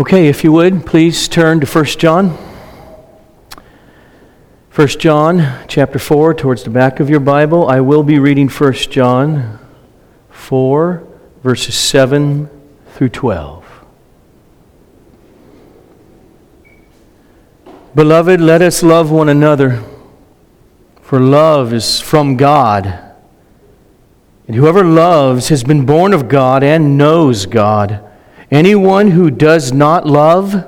Okay, if you would, please turn to 1 John. 1 John chapter 4 towards the back of your Bible. I will be reading 1 John 4 verses 7 through 12. Beloved, let us love one another, for love is from God. And whoever loves has been born of God and knows God. Anyone who does not love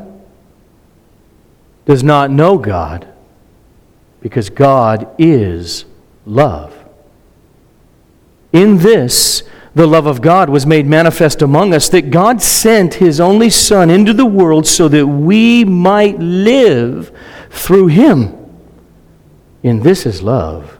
does not know God, because God is love. In this, the love of God was made manifest among us, that God sent His only Son into the world so that we might live through Him. In this is love,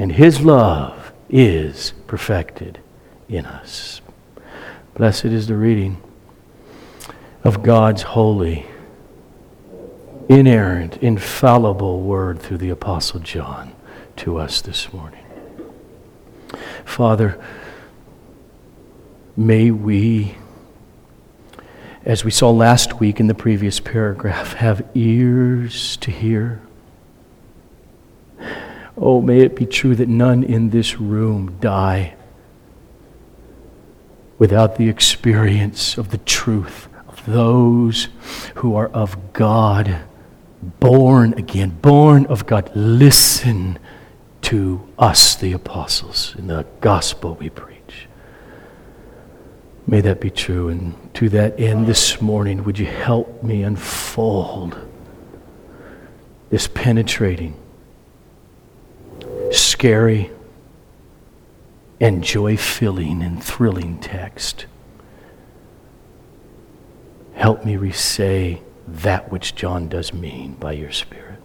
and His love is perfected in us. Blessed is the reading of God's holy, inerrant, infallible word through the Apostle John to us this morning. Father, may we, as we saw last week in the previous paragraph, have ears to hear Oh, may it be true that none in this room die without the experience of the truth of those who are of God, born again, born of God. Listen to us, the apostles, in the gospel we preach. May that be true. And to that end, this morning, would you help me unfold this penetrating? Scary and joy filling and thrilling text. Help me resay that which John does mean by your Spirit.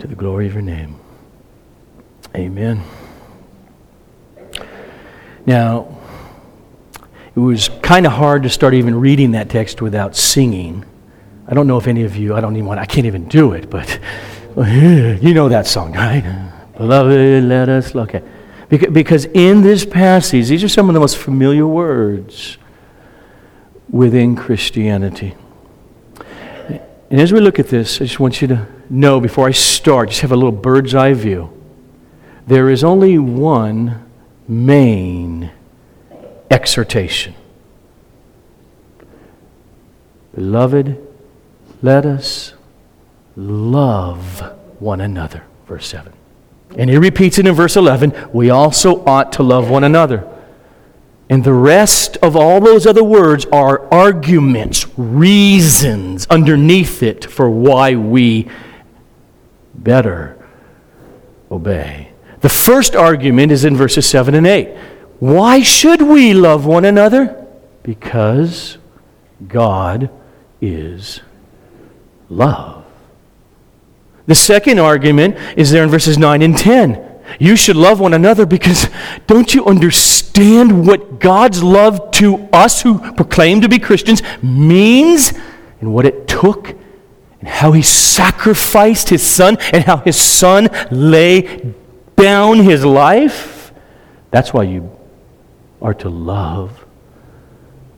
To the glory of your name. Amen. Now, it was kind of hard to start even reading that text without singing. I don't know if any of you, I don't even want, I can't even do it, but you know that song, right? Beloved, uh, let us look at. Because in this passage, these are some of the most familiar words within Christianity. And as we look at this, I just want you to know before I start, just have a little bird's eye view. There is only one main exhortation. Beloved, let us love one another. Verse 7. And he repeats it in verse 11 we also ought to love one another. And the rest of all those other words are arguments, reasons underneath it for why we better obey. The first argument is in verses 7 and 8. Why should we love one another? Because God is love. The second argument is there in verses 9 and 10. You should love one another because don't you understand what God's love to us who proclaim to be Christians means and what it took and how he sacrificed his son and how his son lay down his life? That's why you are to love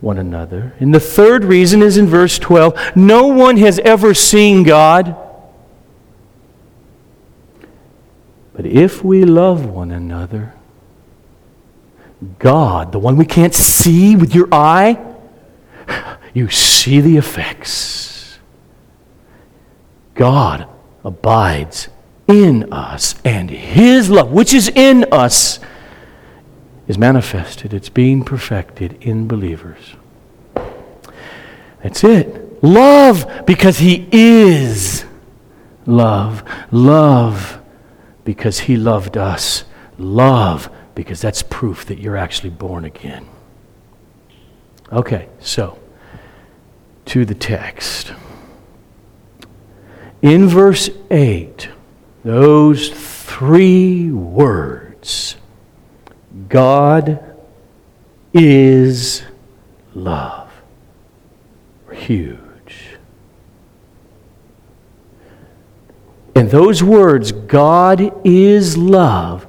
one another. And the third reason is in verse 12 no one has ever seen God. But if we love one another, God, the one we can't see with your eye, you see the effects. God abides in us, and His love, which is in us, is manifested. It's being perfected in believers. That's it. Love, because He is love. Love because he loved us. Love because that's proof that you're actually born again. Okay, so to the text. In verse 8, those three words God is love. Huge. And those words, God is love,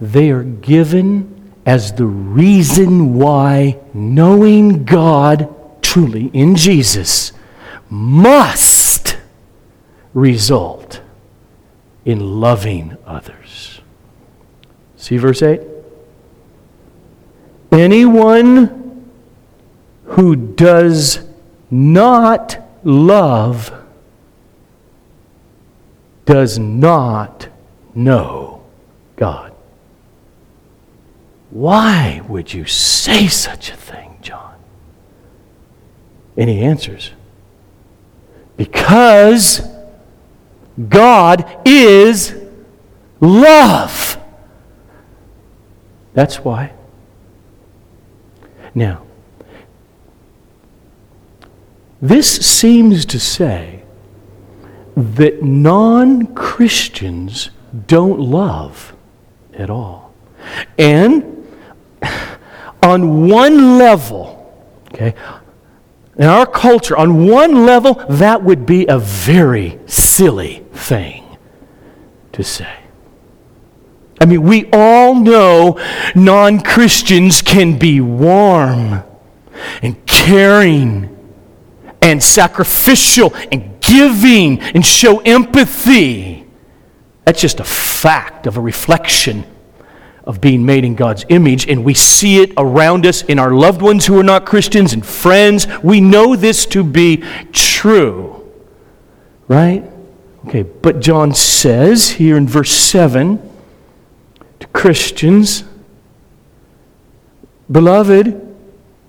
they are given as the reason why knowing God truly in Jesus must result in loving others. See verse 8? Anyone who does not love does not know God. Why would you say such a thing, John? And he answers, Because God is love. That's why. Now, this seems to say that non Christians don't love at all. And on one level, okay, in our culture, on one level, that would be a very silly thing to say. I mean, we all know non Christians can be warm and caring and sacrificial and giving and show empathy. That's just a fact of a reflection of being made in God's image, and we see it around us in our loved ones who are not Christians and friends. We know this to be true. Right? Okay, but John says here in verse 7 to Christians, Beloved,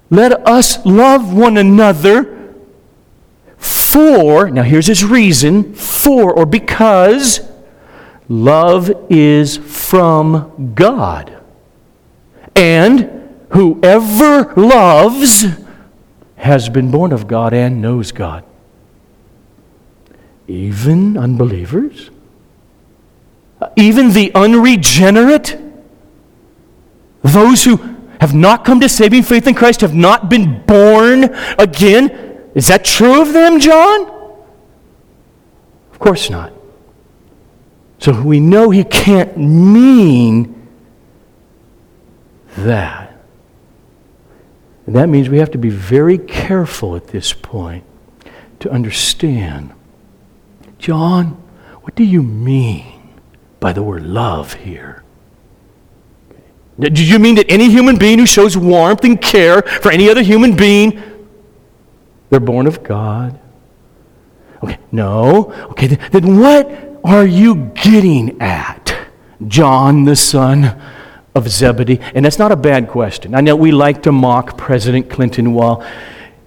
let us love one another for, now here's his reason, for or because love is from God. And whoever loves has been born of God and knows God. Even unbelievers, uh, even the unregenerate, those who have not come to saving faith in Christ, have not been born again, is that true of them, John? Of course not. So we know he can't mean that. And that means we have to be very careful at this point to understand John, what do you mean by the word love here? Do you mean that any human being who shows warmth and care for any other human being they're born of God. Okay, no. Okay, then, what are you getting at, John, the son of Zebedee? And that's not a bad question. I know we like to mock President Clinton while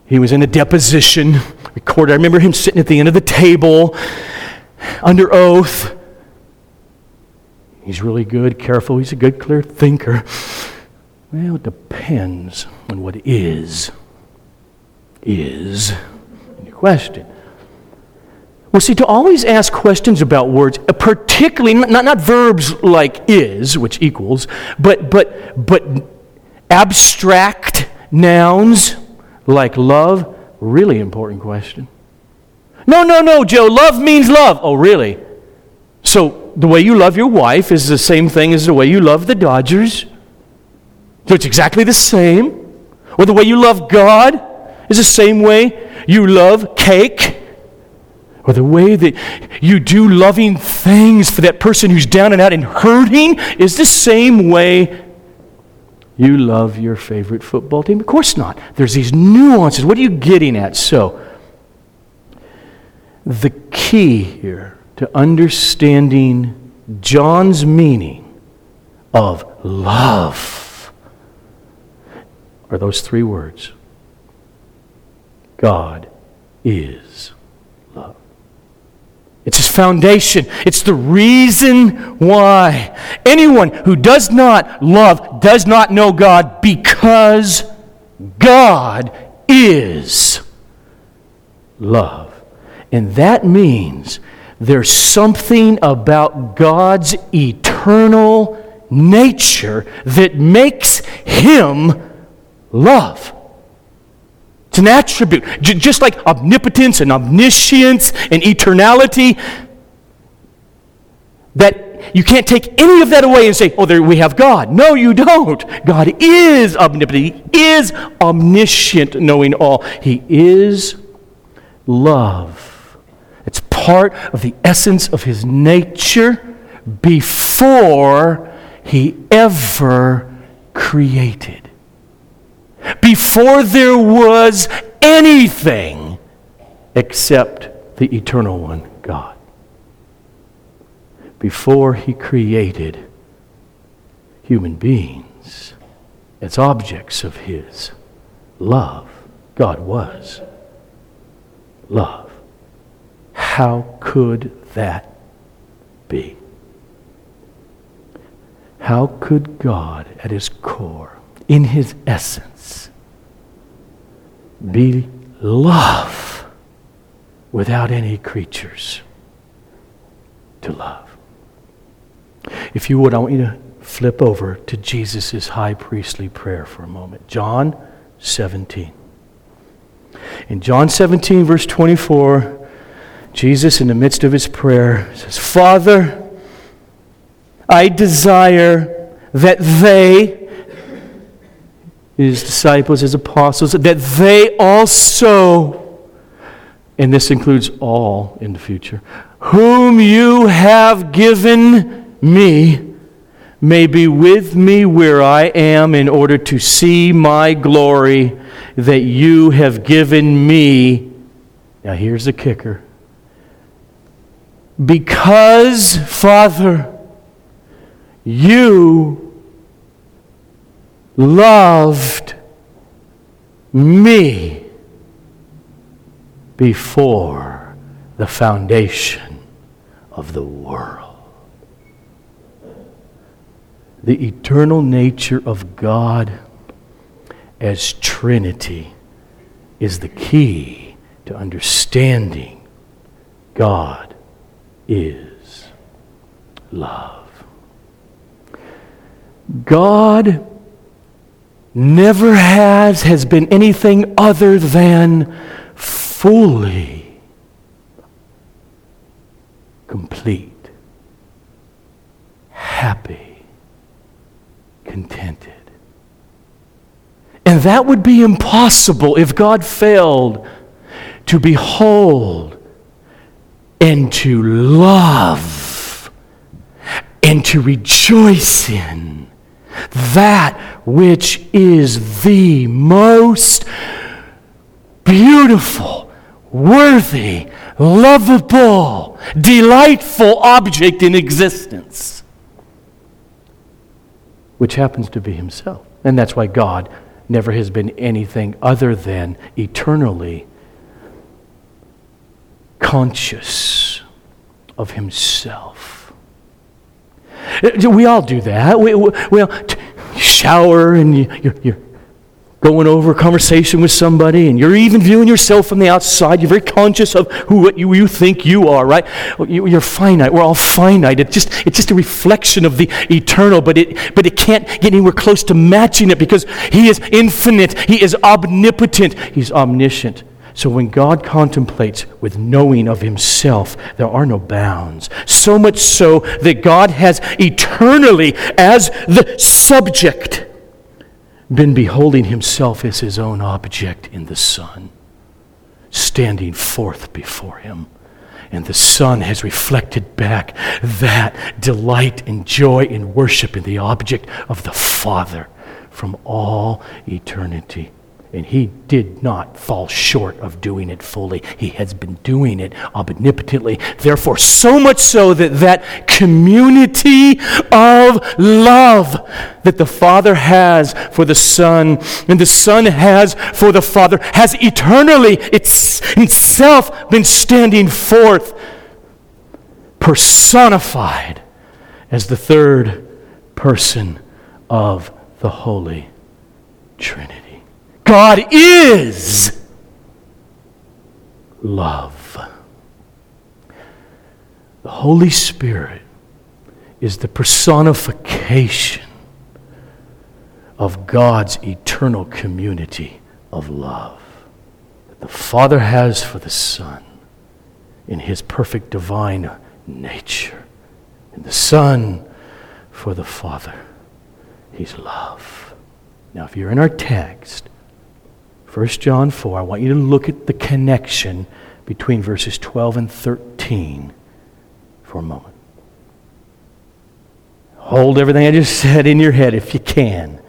he was in a deposition recorded. I remember him sitting at the end of the table under oath. He's really good, careful, he's a good, clear thinker. Well, it depends on what is is your question. Well, see, to always ask questions about words, uh, particularly not, not verbs like is, which equals, but, but, but abstract nouns like love, really important question. No, no, no, Joe, love means love. Oh, really? So the way you love your wife is the same thing as the way you love the Dodgers? So it's exactly the same? Or the way you love God? Is the same way you love cake or the way that you do loving things for that person who's down and out and hurting is the same way you love your favorite football team? Of course not. There's these nuances. What are you getting at? So, the key here to understanding John's meaning of love are those three words God is love. It's his foundation. It's the reason why anyone who does not love does not know God because God is love. And that means there's something about God's eternal nature that makes him love. It's an attribute. J- just like omnipotence and omniscience and eternality, that you can't take any of that away and say, oh, there we have God. No, you don't. God is omnipotent. He is omniscient, knowing all. He is love. It's part of the essence of his nature before he ever created. Before there was anything except the eternal one, God before he created human beings as objects of his love. God was love. How could that be? How could God, at his core, in his essence, be love without any creatures to love? If you would, I want you to flip over to Jesus' high priestly prayer for a moment. John 17. In John 17, verse 24, Jesus, in the midst of his prayer, says, Father, I desire that they, his disciples, his apostles, that they also, and this includes all in the future, whom you have given me may be with me where I am in order to see my glory that you have given me. Now, here's the kicker. Because, Father, you loved me before the foundation of the world the eternal nature of God as Trinity is the key to understanding God is love. God never has, has been anything other than fully complete, happy contented. And that would be impossible if God failed to behold and to love and to rejoice in that which is the most beautiful, worthy, lovable, delightful object in existence which happens to be himself. And that's why God never has been anything other than eternally conscious of himself. Uh, we all do that. We, we, we all shower and you, you're, you're going over a conversation with somebody and you're even viewing yourself from the outside. You're very conscious of who what you, you think you are, right? You, are finite. We're all finite. It's just, it's just a reflection of the eternal, but it, but it can't get anywhere close to matching it because He is infinite. He is omnipotent. He's omniscient. So when God contemplates with knowing of Himself, there are no bounds. So much so that God has eternally, as the subject, been beholding himself as his own object in the Son, standing forth before him. And the Son has reflected back that delight and joy and worship in the object of the Father from all eternity. And he did not fall short of doing it fully. He has been doing it omnipotently. Therefore, so much so that that community of love that the Father has for the Son and the Son has for the Father has eternally it's, itself been standing forth, personified as the third person of the Holy Trinity. God is love. The Holy Spirit is the personification of God's eternal community of love that the Father has for the Son in his perfect divine nature, and the Son for the Father. He's love. Now, if you're in our text, 1 John 4, I want you to look at the connection between verses 12 and 13 for a moment. Hold everything I just said in your head if you can.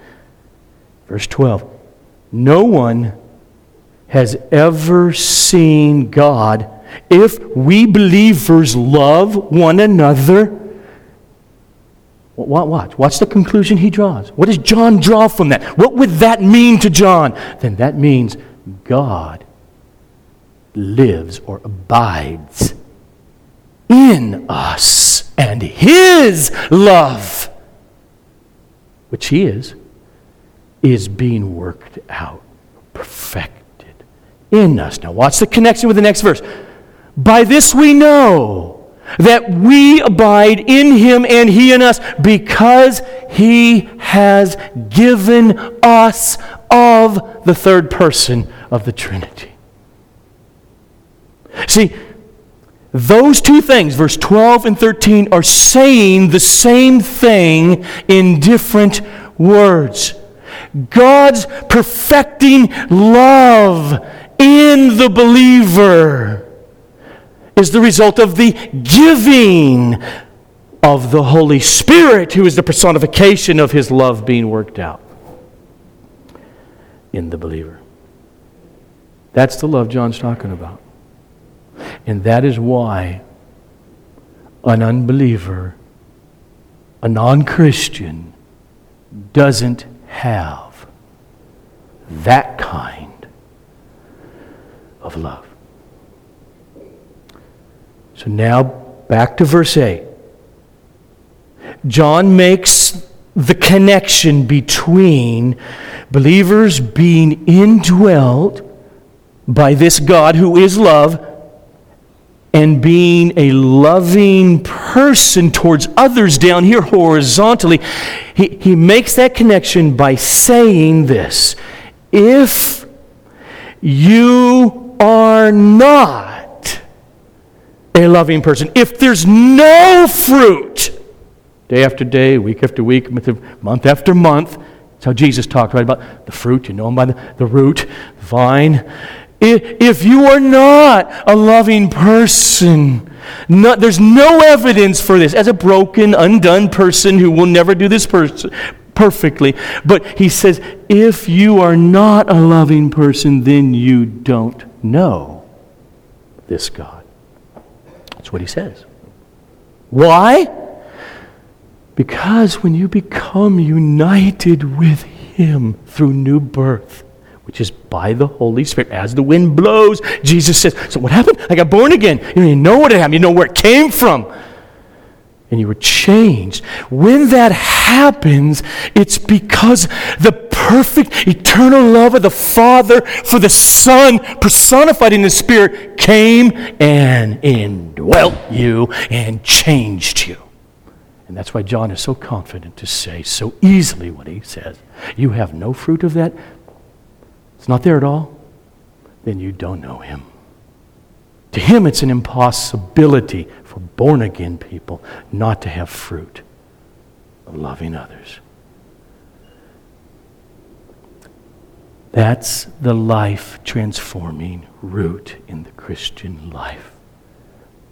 Verse 12 No one has ever seen God. If we believers love one another, Watch. What's the conclusion he draws? What does John draw from that? What would that mean to John? Then that means God lives or abides in us and his love, which he is, is being worked out, perfected in us. Now, watch the connection with the next verse? By this we know that we abide in him and he in us because he has given us of the third person of the Trinity. See, those two things, verse 12 and 13, are saying the same thing in different words. God's perfecting love in the believer is the result of the giving of the Holy Spirit, who is the personification of his love being worked out in the believer. That's the love John's talking about. And that is why an unbeliever, a non Christian, doesn't have that kind of love. So now back to verse 8. John makes the connection between believers being indwelt by this God who is love and being a loving person towards others down here horizontally. He, he makes that connection by saying this If you are not a loving person. If there's no fruit, day after day, week after week, month after month, that's how Jesus talked, right? About the fruit, you know him by the, the root, vine. If you are not a loving person, not, there's no evidence for this as a broken, undone person who will never do this person perfectly. But he says, if you are not a loving person, then you don't know this God. That's what he says. Why? Because when you become united with him through new birth, which is by the Holy Spirit, as the wind blows, Jesus says, So what happened? I got born again. You don't even know what happened, you know where it came from and you were changed. When that happens, it's because the perfect eternal love of the Father for the Son, personified in the Spirit, came and indwelt you and changed you. And that's why John is so confident to say so easily what he says. You have no fruit of that, it's not there at all, then you don't know him. To him, it's an impossibility for born again people not to have fruit of loving others. That's the life transforming root in the Christian life.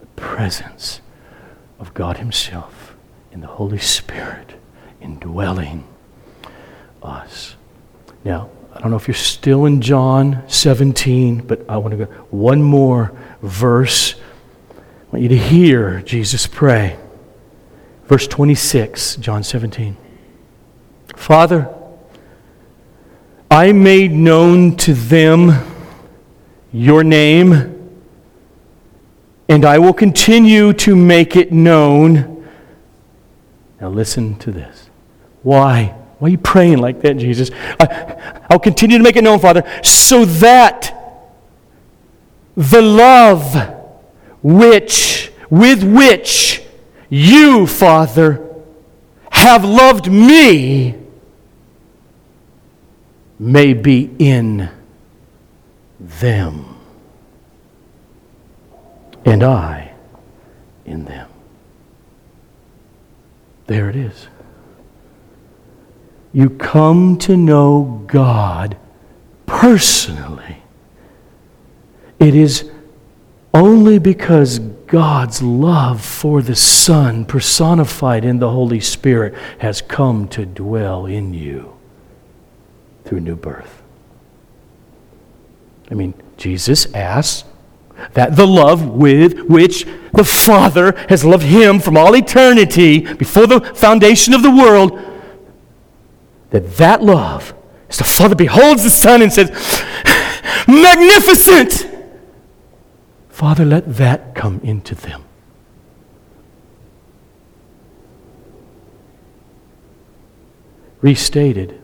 The presence of God Himself in the Holy Spirit indwelling us. Now, I don't know if you're still in John 17, but I want to go one more verse. I want you to hear Jesus pray. Verse 26, John 17. Father, I made known to them your name, and I will continue to make it known. Now, listen to this. Why? Why are you praying like that, Jesus? I, will continue to make it known, Father, so that the love which, with which you, Father, have loved me may be in them, and I in them. There it is. You come to know God personally. It is only because God's love for the Son, personified in the Holy Spirit, has come to dwell in you through new birth. I mean, Jesus asks that the love with which the Father has loved him from all eternity, before the foundation of the world, that that love is the Father beholds the Son and says, Magnificent! Father, let that come into them. Restated,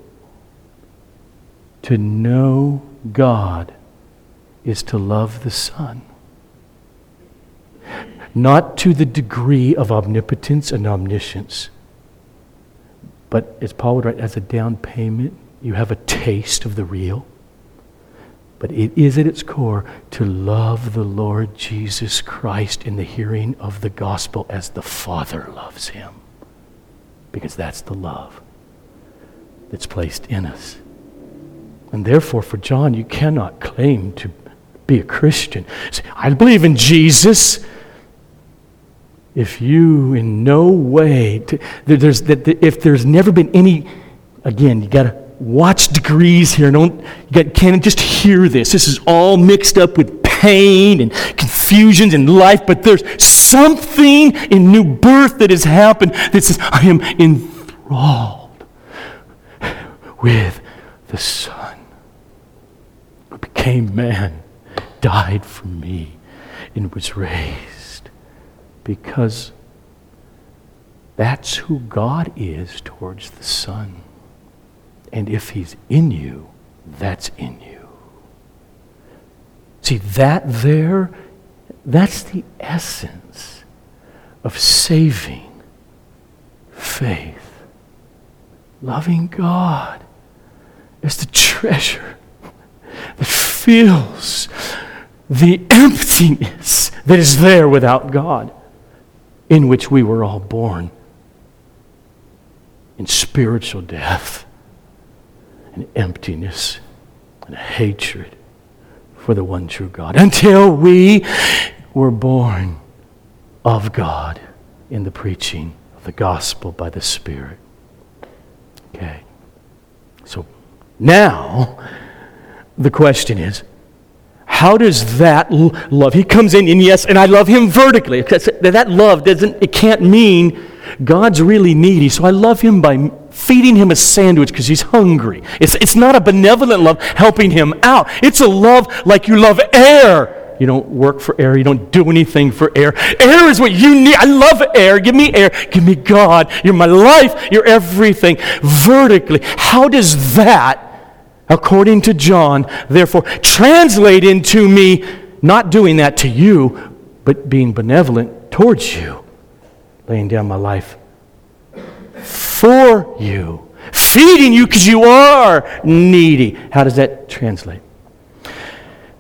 to know God is to love the Son. Not to the degree of omnipotence and omniscience, but as Paul would write, as a down payment, you have a taste of the real. But it is at its core to love the Lord Jesus Christ in the hearing of the gospel as the Father loves him. Because that's the love that's placed in us. And therefore, for John, you cannot claim to be a Christian. Say, I believe in Jesus. If you in no way, to, there's, if there's never been any, again, you got to watch degrees here. Don't you can't just hear this. This is all mixed up with pain and confusions in life, but there's something in new birth that has happened that says, I am enthralled with the Son became man, died for me, and was raised. Because that's who God is towards the Son. And if he's in you, that's in you. See, that there, that's the essence of saving faith. Loving God is the treasure that fills the emptiness that is there without God, in which we were all born in spiritual death and emptiness and hatred for the one true God until we were born of God in the preaching of the gospel by the Spirit. Okay. So now the question is how does that love he comes in and yes and i love him vertically that love doesn't it can't mean god's really needy so i love him by feeding him a sandwich because he's hungry. It's, it's not a benevolent love helping him out. It's a love like you love air. You don't work for air. You don't do anything for air. Air is what you need. I love air. Give me air. Give me God. You're my life. You're everything. Vertically. How does that, according to John, therefore, translate into me not doing that to you, but being benevolent towards you? Laying down my life for you, feeding you because you are needy. How does that translate?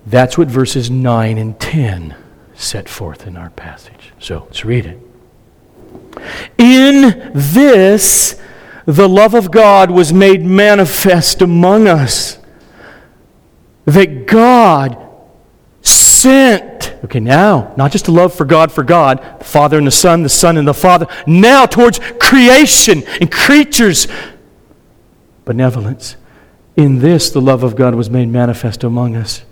That's what verses 9 and 10 set forth in our passage. So let's read it. In this, the love of God was made manifest among us. That God sent. Okay, now, not just a love for God for God, the Father and the Son, the Son and the Father, now towards creation and creatures. Benevolence. In this, the love of God was made manifest among us.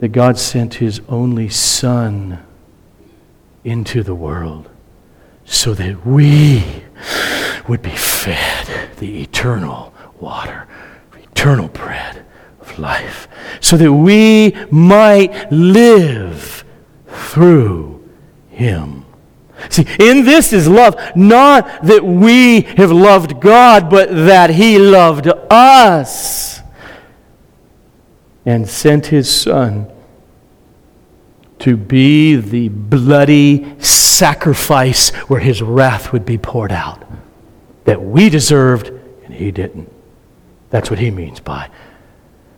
That God sent His only Son into the world so that we would be fed the eternal water, eternal bread of life, so that we might live through him. See, in this is love, not that we have loved God, but that he loved us and sent his Son to be the bloody sacrifice where his wrath would be poured out that we deserved and he didn't. That's what he means by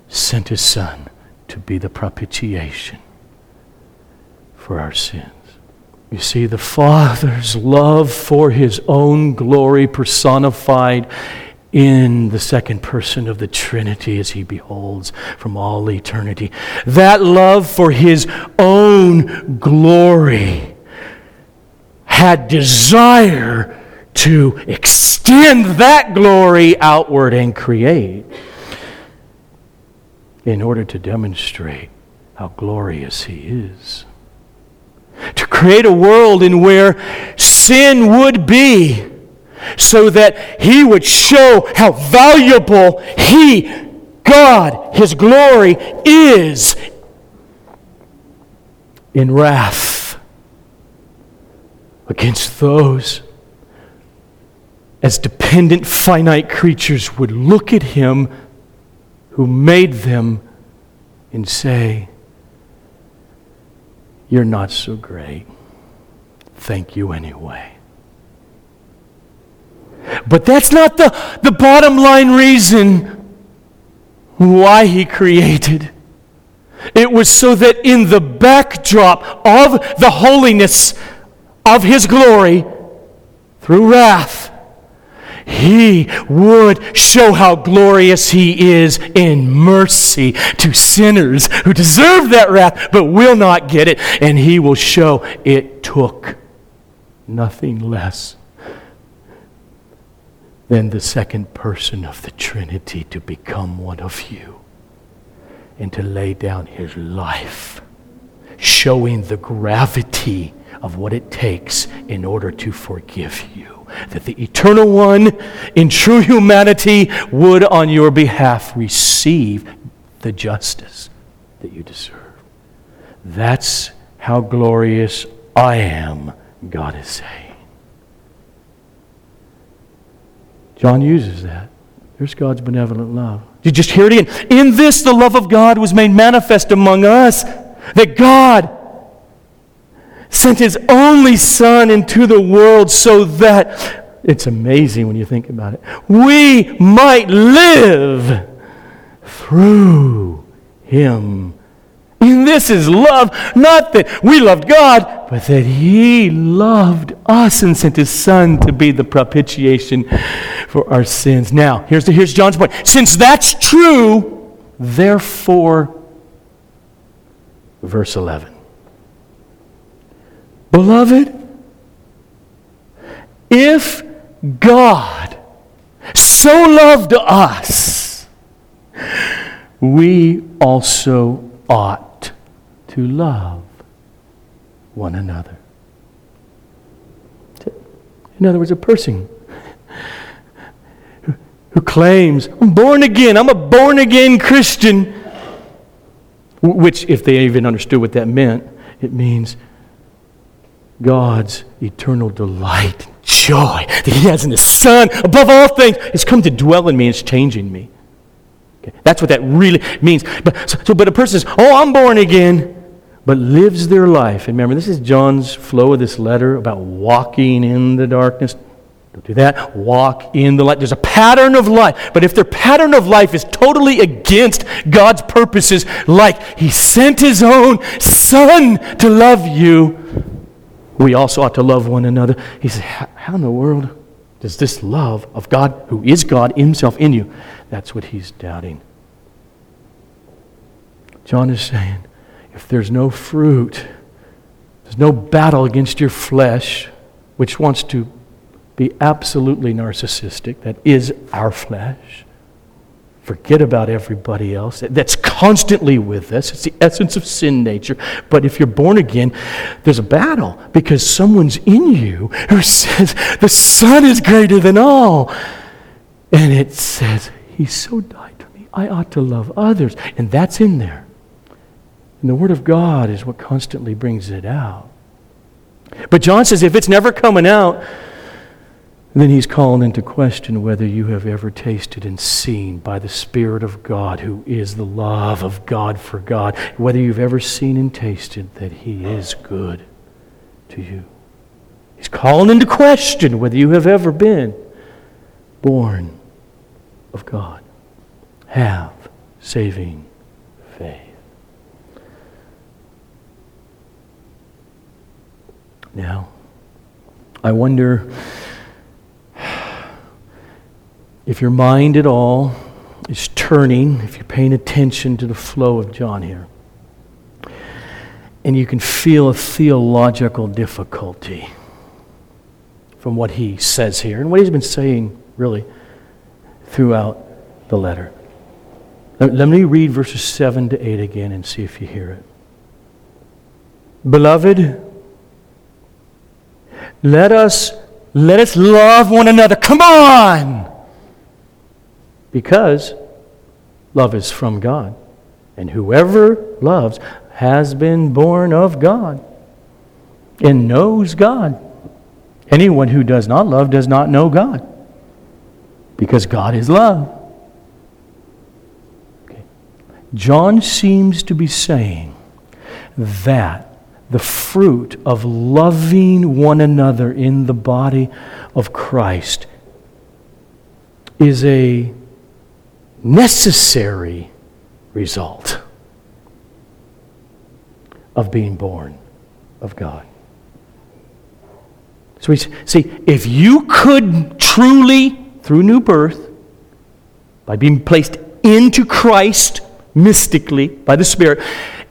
sent his son to be the propitiation for our sins. You see, the Father's love for his own glory personified in the second person of the Trinity as he beholds from all eternity. That love for his own glory had desire to extend that glory outward and create in order to demonstrate how glorious he is. To create a world in where sin would be, so that he would show how valuable he, God, his glory, is in wrath against those as dependent, finite creatures would look at him who made them and say, You're not so great. Thank you anyway. But that's not the, the bottom line reason why he created. It was so that in the backdrop of the holiness of his glory, through wrath, he would show how glorious he is in mercy to sinners who deserve that wrath but will not get it. And he will show it took nothing less than the second person of the Trinity to become one of you and to lay down his life, showing the gravity of what it takes in order to forgive you. That the Eternal One, in true humanity, would on your behalf receive the justice that you deserve. That's how glorious I am, God is saying. John uses that. There's God's benevolent love. Did You just hear it again. In this, the love of God was made manifest among us, that God sent his only Son into the world so that, it's amazing when you think about it, we might live through him. And this is love, not that we loved God, but that he loved us and sent his Son to be the propitiation for our sins. Now, here's, the, here's John's point. Since that's true, therefore, verse 11. Beloved, if God so loved us, we also ought to love one another. In other words, a person who claims, I'm born again, I'm a born again Christian, which, if they even understood what that meant, it means God's eternal delight, joy that He has in His Son above all things has come to dwell in me and it's changing me. Okay? That's what that really means. But, so, but a person says, Oh, I'm born again, but lives their life. And remember, this is John's flow of this letter about walking in the darkness. Don't do that. Walk in the light. There's a pattern of life. But if their pattern of life is totally against God's purposes, like He sent His own Son to love you, we also ought to love one another. He says, How in the world does this love of God, who is God Himself in you, that's what he's doubting. John is saying, if there's no fruit, there's no battle against your flesh, which wants to be absolutely narcissistic, that is our flesh forget about everybody else. That's constantly with us. It's the essence of sin nature. But if you're born again, there's a battle because someone's in you who says, The Son is greater than all. And it says, He so died for me. I ought to love others. And that's in there. And the Word of God is what constantly brings it out. But John says, if it's never coming out, And then he's called into question whether you have ever tasted and seen by the Spirit of God, who is the love of God for God, whether you've ever seen and tasted that he is good to you. He's calling into question whether you have ever been born of God, have saving faith. Now, I wonder if your mind at all is turning, if you're paying attention to the flow of John here, and you can feel a theological difficulty from what he says here and what he's been saying really throughout the letter. Let me read verses 7 to 8 again and see if you hear it. Beloved, let us let us love one another. Come on! Because love is from God. And whoever loves has been born of God and knows God. Anyone who does not love does not know God because God is love. Okay. John seems to be saying that the fruit of loving one another in the body of Christ is a necessary result of being born of God. So we see, if you could truly, through new birth, by being placed into Christ mystically by the Spirit,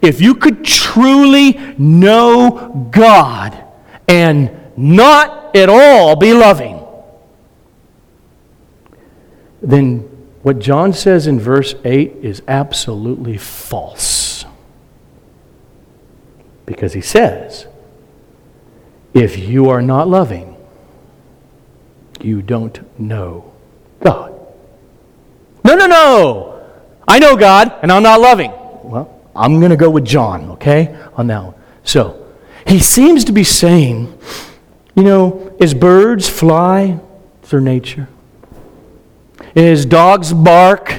if you could truly know God and not at all be loving, then what John says in verse 8 is absolutely false. Because he says, if you are not loving, you don't know God. No, no, no! I know God and I'm not loving. Well, I'm going to go with John, okay, on that one. So, he seems to be saying, you know, as birds fly, their nature. As dogs bark,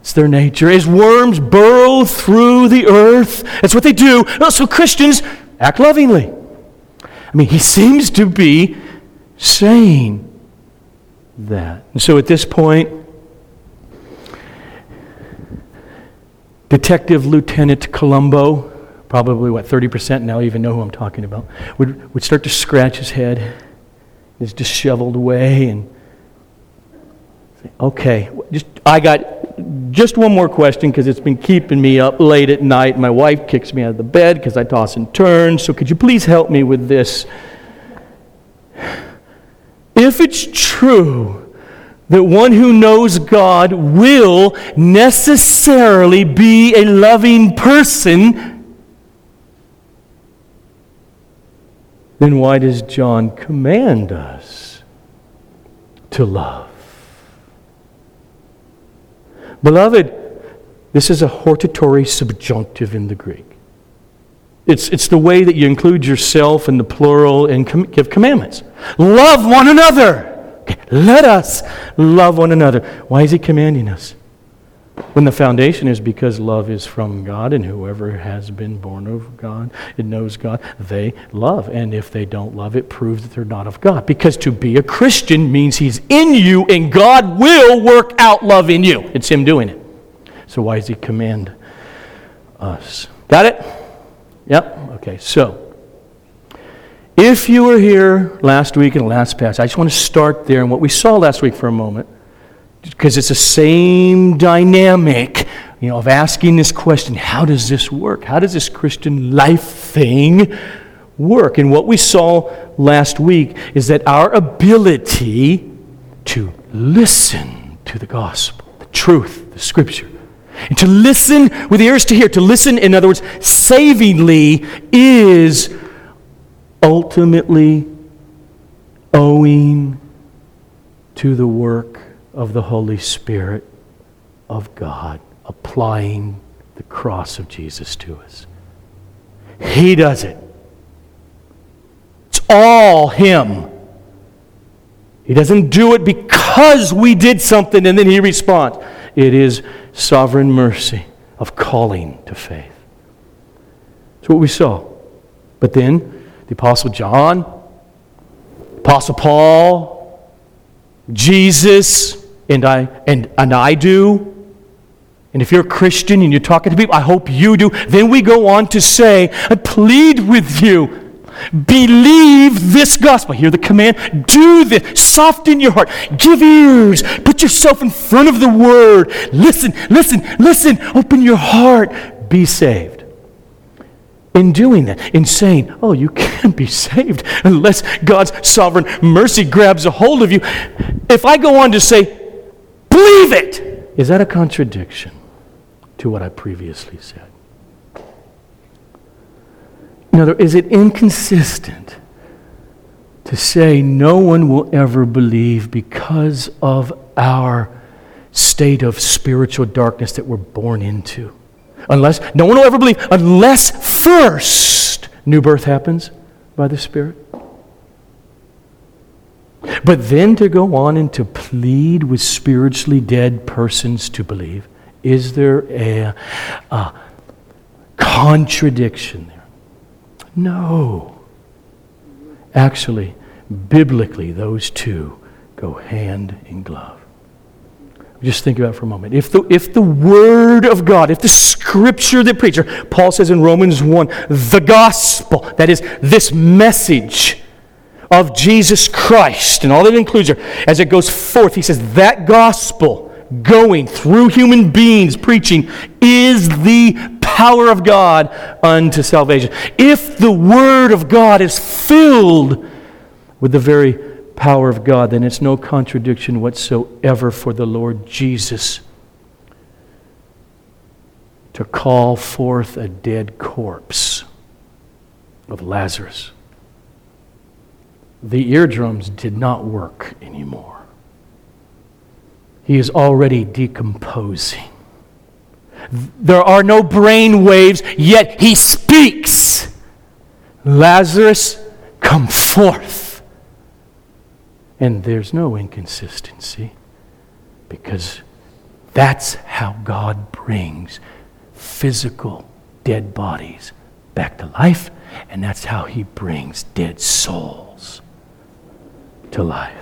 it's their nature. As worms burrow through the earth, that's what they do. So Christians act lovingly. I mean, he seems to be saying that. And so at this point, Detective Lieutenant Columbo, probably what, 30% now even know who I'm talking about, would, would start to scratch his head, his disheveled way, and okay, just, I got just one more question because it's been keeping me up late at night. My wife kicks me out of the bed because I toss and turn, so could you please help me with this? If it's true that one who knows God will necessarily be a loving person, then why does John command us to love? Beloved, this is a hortatory subjunctive in the Greek. It's, it's the way that you include yourself in the plural and com- give commandments. Love one another. Let us love one another. Why is he commanding us? When the foundation is because love is from God, and whoever has been born of God and knows God, they love. And if they don't love, it proves that they're not of God. Because to be a Christian means He's in you, and God will work out love in you. It's Him doing it. So why does He command us? Got it? Yep. Okay. So if you were here last week and last past, I just want to start there and what we saw last week for a moment, because it's the same dynamic, you know, of asking this question: How does this work? How does this Christian life thing work? And what we saw last week is that our ability to listen to the gospel, the truth, the Scripture, and to listen with ears to hear, to listen, in other words, savingly, is ultimately owing to the work of the Holy Spirit of God applying the cross of Jesus to us. He does it. It's all Him. He doesn't do it because we did something and then he responds. It is sovereign mercy of calling to faith. That's what we saw. But then the Apostle John, Apostle Paul, Jesus, and I, and, and I do. And if you're a Christian and you're talking to people, I hope you do. Then we go on to say, I plead with you. Believe this gospel. Hear the command. Do this. Soften your heart. Give ears. Put yourself in front of the word. Listen, listen, listen. Open your heart. Be saved. In doing that, in saying, Oh, you can't be saved unless God's sovereign mercy grabs a hold of you. If I go on to say, Believe it, is that a contradiction to what I previously said? In other, is it inconsistent to say no one will ever believe because of our state of spiritual darkness that we're born into? Unless, no one will ever believe unless first new birth happens by the Spirit. But then to go on and to plead with spiritually dead persons to believe, is there a, a contradiction there? No. Actually, biblically, those two go hand in glove. Just think about it for a moment. If the, if the Word of God, if the Scripture the preacher, Paul says in Romans 1, the gospel, that is, this message of Jesus Christ, and all that includes her, as it goes forth, he says that gospel going through human beings preaching is the power of God unto salvation. If the Word of God is filled with the very power of God, then it's no contradiction whatsoever for the Lord Jesus to call forth a dead corpse of Lazarus. The eardrums did not work anymore. He is already decomposing. There are no brain waves, yet he speaks. Lazarus, come forth. And there's no inconsistency because that's how God brings physical dead bodies back to life, and that's how he brings dead souls to life.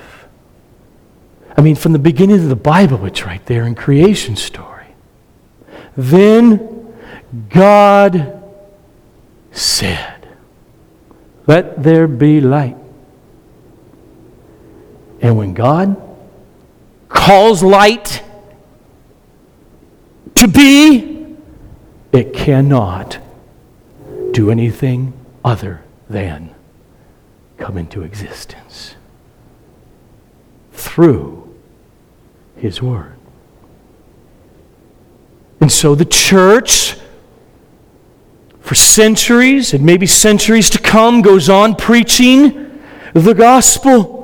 I mean, from the beginning of the Bible, it's right there in creation story. Then God said, Let there be light. And when God calls light to be, it cannot do anything other than come into existence through His Word. And so the church, for centuries and maybe centuries to come, goes on preaching the gospel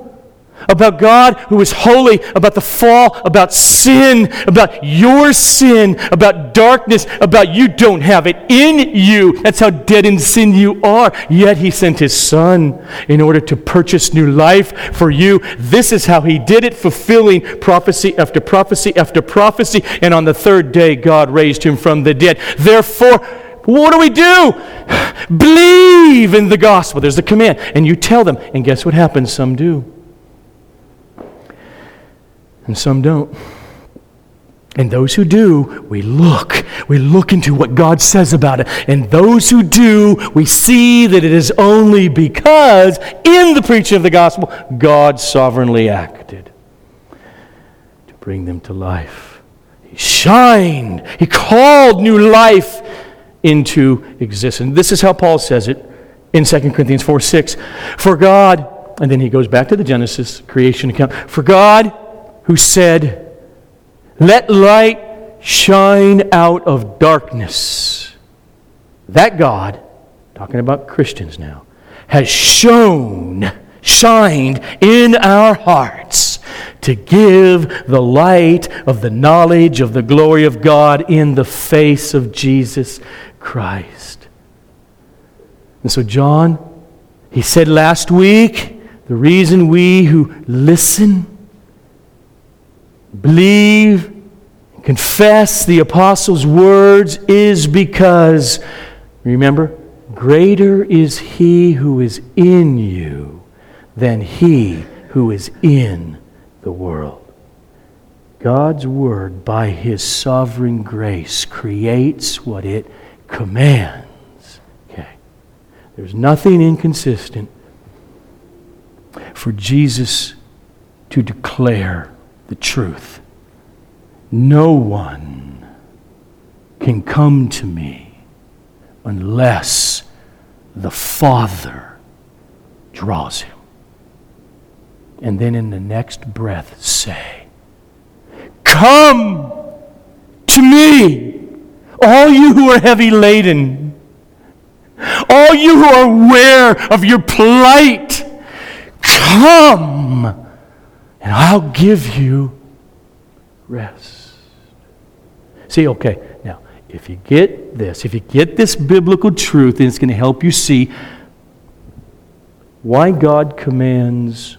about God who is holy, about the fall, about sin, about your sin, about darkness, about you don't have it in you. That's how dead in sin you are. Yet He sent His Son in order to purchase new life for you. This is how He did it, fulfilling prophecy after prophecy after prophecy. And on the third day, God raised Him from the dead. Therefore, what do we do? Believe in the gospel. There's the command. And you tell them. And guess what happens? Some do and some don't. And those who do, we look. We look into what God says about it. And those who do, we see that it is only because in the preaching of the gospel, God sovereignly acted to bring them to life. He shined, He called new life into existence. This is how Paul says it in 2 Corinthians 4 6. For God, and then he goes back to the Genesis creation account. For God, who said, Let light shine out of darkness. That God, talking about Christians now, has shone, shined in our hearts to give the light of the knowledge of the glory of God in the face of Jesus Christ. And so, John, he said last week, the reason we who listen, believe, confess the apostles' words is because, remember, greater is he who is in you than he who is in the world. God's word, by his sovereign grace, creates what it commands. Okay. There's nothing inconsistent for Jesus to declare the truth. No one can come to me unless the Father draws him. And then in the next breath say, Come to me, all you who are heavy laden, all you who are aware of your plight. Come, and I'll give you rest. See, okay, now, if you get this, if you get this biblical truth, then it's going to help you see why God commands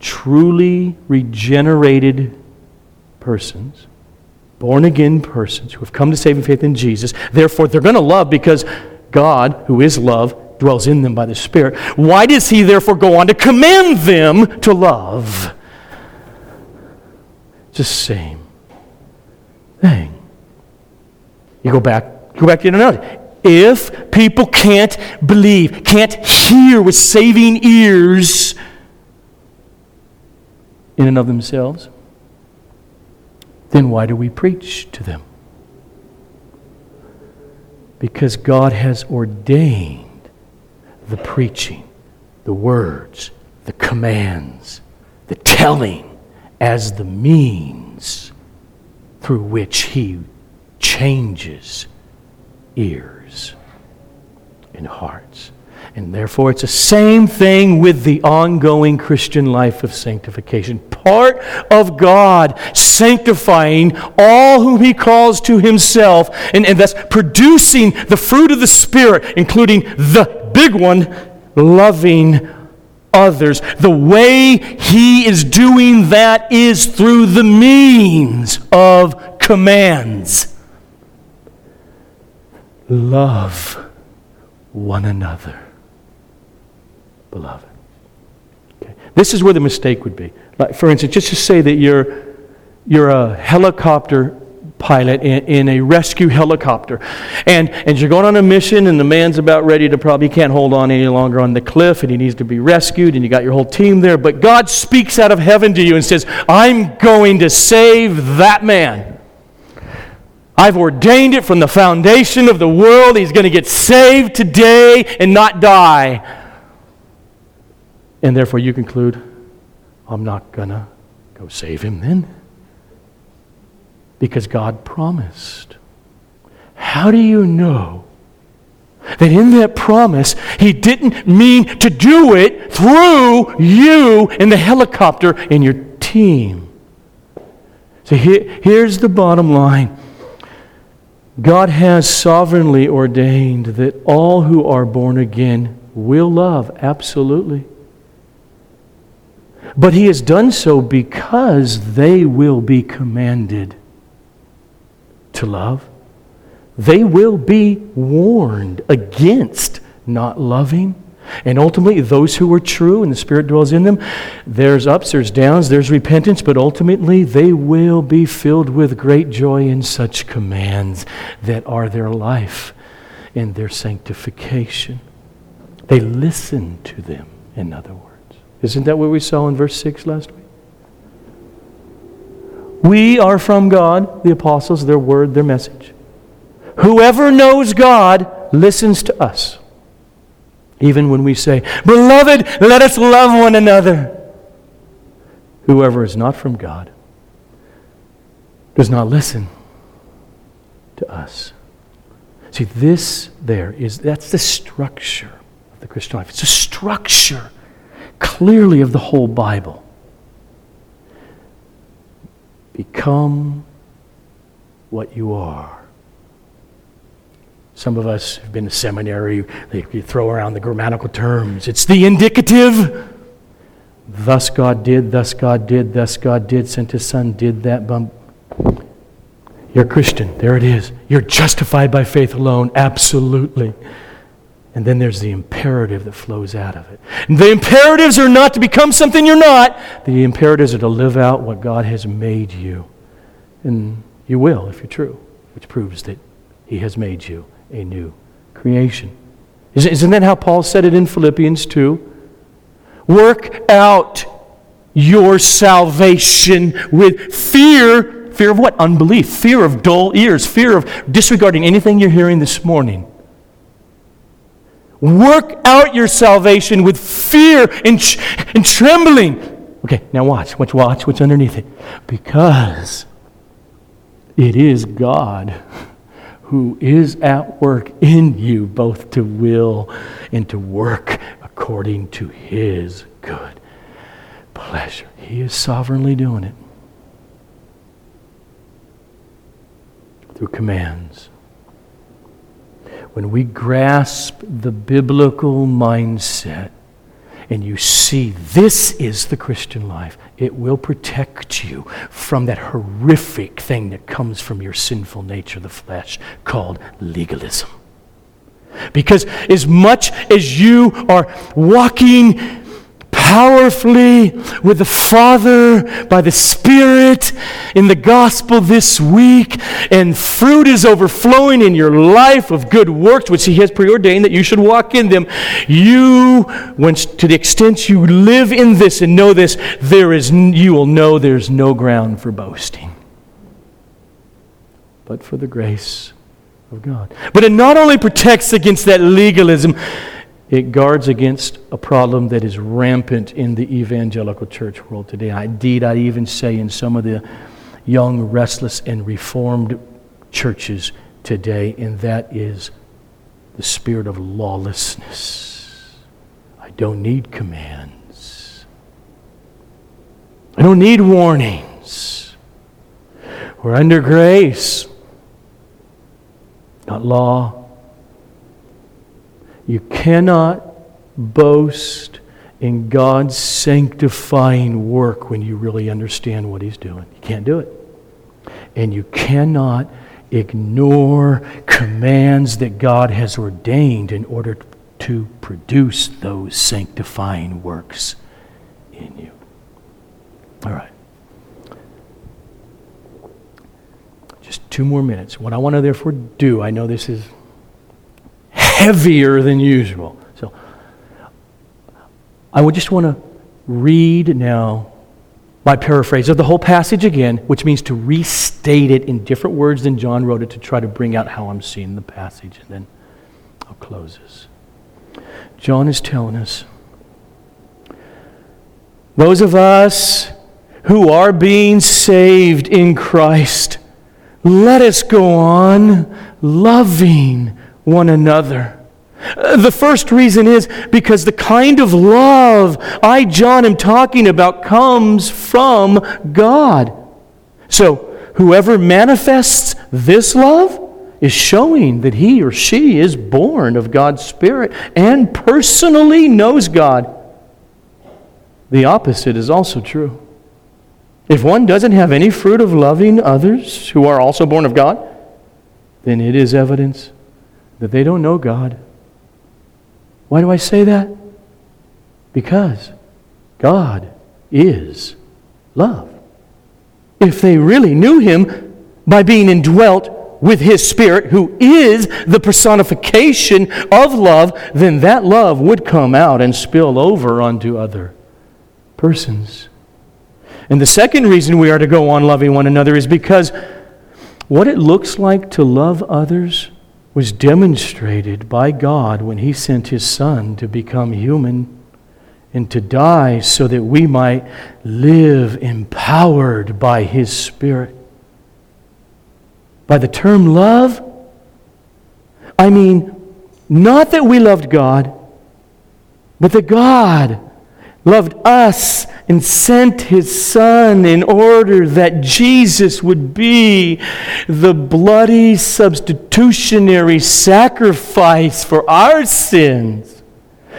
truly regenerated persons, born again persons who have come to saving faith in Jesus. Therefore, they're going to love because God, who is love, dwells in them by the Spirit. Why does He therefore go on to command them to love? Just the same thing. You go back, go back to another. If people can't believe, can't hear with saving ears in and of themselves, then why do we preach to them? Because God has ordained the preaching, the words, the commands, the telling as the means through which He changes ears and hearts. And therefore, it's the same thing with the ongoing Christian life of sanctification. Part of God sanctifying all whom He calls to Himself, and, and thus producing the fruit of the Spirit, including the big one, loving others. The way He is doing that is through the means of commands. Love one another beloved. Okay. This is where the mistake would be. Like, for instance, just to say that you're, you're a helicopter pilot in, in, a rescue helicopter. And, and you're going on a mission, and the man's about ready to probably can't hold on any longer on the cliff, and he needs to be rescued, and you got your whole team there. But God speaks out of heaven to you and says, I'm going to save that man. I've ordained it from the foundation of the world. He's going to get saved today and not die. And therefore, you conclude, I'm not going to go save him then. Because God promised. How do you know that in that promise, He didn't mean to do it through you in the helicopter and your team? So here, here's the bottom line God has sovereignly ordained that all who are born again will love, absolutely. But he has done so because they will be commanded to love. They will be warned against not loving. And ultimately, those who are true and the Spirit dwells in them, there's ups, there's downs, there's repentance, but ultimately they will be filled with great joy in such commands that are their life and their sanctification. They listen to them, in other words. Isn't that what we saw in verse 6 last week? We are from God, the apostles, their word, their message. Whoever knows God listens to us. Even when we say, Beloved, let us love one another. Whoever is not from God does not listen to us. See, this there is, that's the structure of the Christian life. It's a structure clearly of the whole Bible. Become what you are. Some of us have been to seminary, they, throw around the grammatical terms. It's the indicative thus God did, thus God did, thus God did, sent his son, did that. Bump. You're Christian. There it is. You're justified by faith alone. Absolutely. And then there's the imperative that flows out of it. And the imperatives are not to become something you're not, the imperatives are to live out what God has made you. And you will if you're true, which proves that He has made you a new creation. Isn't that how Paul said it in Philippians 2? Work out your salvation with fear. Fear of what? Unbelief. Fear of dull ears. Fear of disregarding anything you're hearing this morning. Work out your salvation with fear and, and trembling. Okay, now watch. Watch, watch what's underneath it. Because it is God who is at work in you, both to will and to work according to his good pleasure. He is sovereignly doing it through commands when we grasp the biblical mindset and you see this is the Christian life, it will protect you from that horrific thing that comes from your sinful nature, the flesh, called legalism. Because as much as you are walking powerfully with the Father by the Spirit in the gospel this week, and fruit is overflowing in your life of good works, which He has preordained that you should walk in them. You, when, to the extent you live in this and know this, there is, you will know there's no ground for boasting, but for the grace of God. But it not only protects against that legalism, it guards against a problem that is rampant in the evangelical church world today. Indeed, I even say in some of the young, restless, and reformed churches today, and that is the spirit of lawlessness. I don't need commands, I don't need warnings. We're under grace, not law you cannot boast in God's sanctifying work when you really understand what He's doing. You can't do it. And you cannot ignore commands that God has ordained in order to produce those sanctifying works in you. All right. Just two more minutes. What I want to therefore do, I know this is heavier than usual. So I would just want to read now my paraphrase of the whole passage again, which means to restate it in different words than John wrote it to try to bring out how I'm seeing the passage. And then I'll close this. John is telling us those of us who are being saved in Christ, let us go on loving one another. The first reason is because the kind of love I, John, am talking about comes from God. So, whoever manifests this love is showing that he or she is born of God's Spirit and personally knows God. The opposite is also true. If one doesn't have any fruit of loving others who are also born of God, then it is evidence that they don't know God. Why do I say that? Because God is love. If they really knew Him by being indwelt with His Spirit, who is the personification of love, then that love would come out and spill over onto other persons. And the second reason we are to go on loving one another is because what it looks like to love others was demonstrated by God when He sent His Son to become human and to die so that we might live empowered by His Spirit. By the term love, I mean not that we loved God, but that God loved us and sent his son in order that Jesus would be the bloody substitutionary sacrifice for our sins.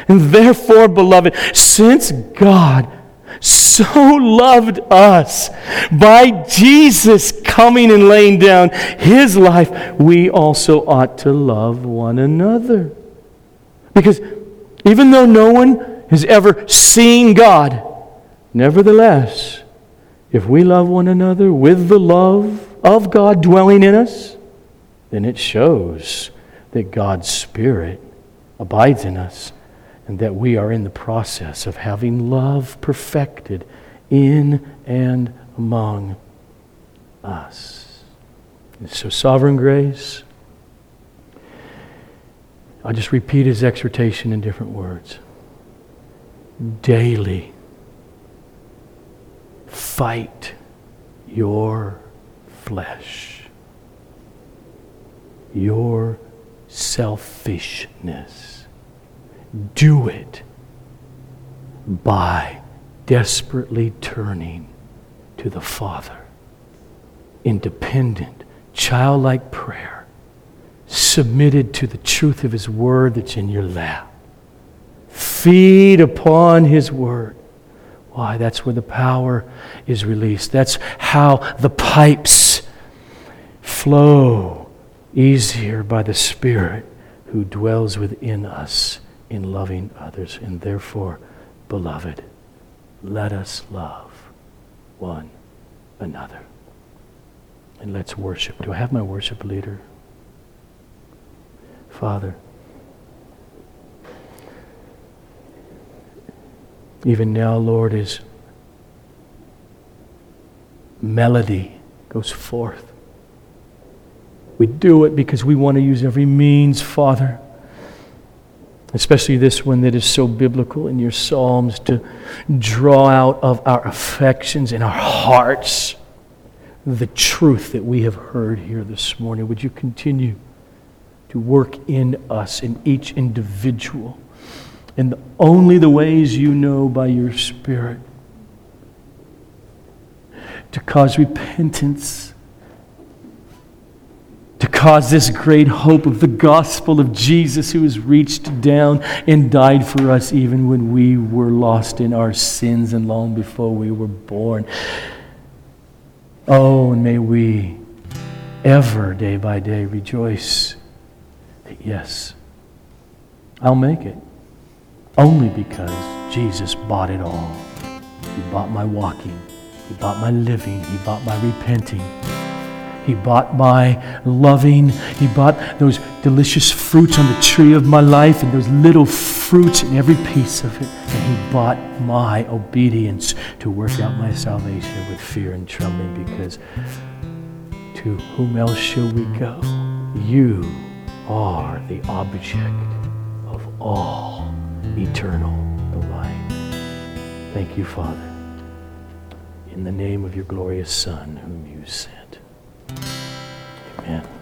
And therefore, beloved, since God so loved us by Jesus coming and laying down his life, we also ought to love one another. Because even though no one has ever seen God, nevertheless, if we love one another with the love of God dwelling in us, then it shows that God's Spirit abides in us and that we are in the process of having love perfected in and among us. And so, sovereign grace, I'll just repeat his exhortation in different words. Daily fight your flesh, your selfishness. Do it by desperately turning to the Father. Independent, childlike prayer, submitted to the truth of His Word that's in your lap. Feed upon His Word. Why? That's where the power is released. That's how the pipes flow easier by the Spirit who dwells within us in loving others. And therefore, beloved, let us love one another. And let's worship. Do I have my worship leader? Father, even now, Lord, as melody goes forth, we do it because we want to use every means, Father especially this one that is so biblical in your Psalms, to draw out of our affections and our hearts the truth that we have heard here this morning. Would you continue to work in us, in each individual, in only the ways you know by your Spirit, to cause repentance to cause this great hope of the gospel of Jesus who has reached down and died for us even when we were lost in our sins and long before we were born. Oh, and may we ever, day by day, rejoice that yes, I'll make it. Only because Jesus bought it all. He bought my walking, He bought my living, He bought my repenting. He bought my loving. He bought those delicious fruits on the tree of my life and those little fruits in every piece of it. And He bought my obedience to work out my salvation with fear and trembling because to whom else shall we go? You are the object of all eternal delight. Thank you, Father, in the name of your glorious Son, whom you sent. Amen.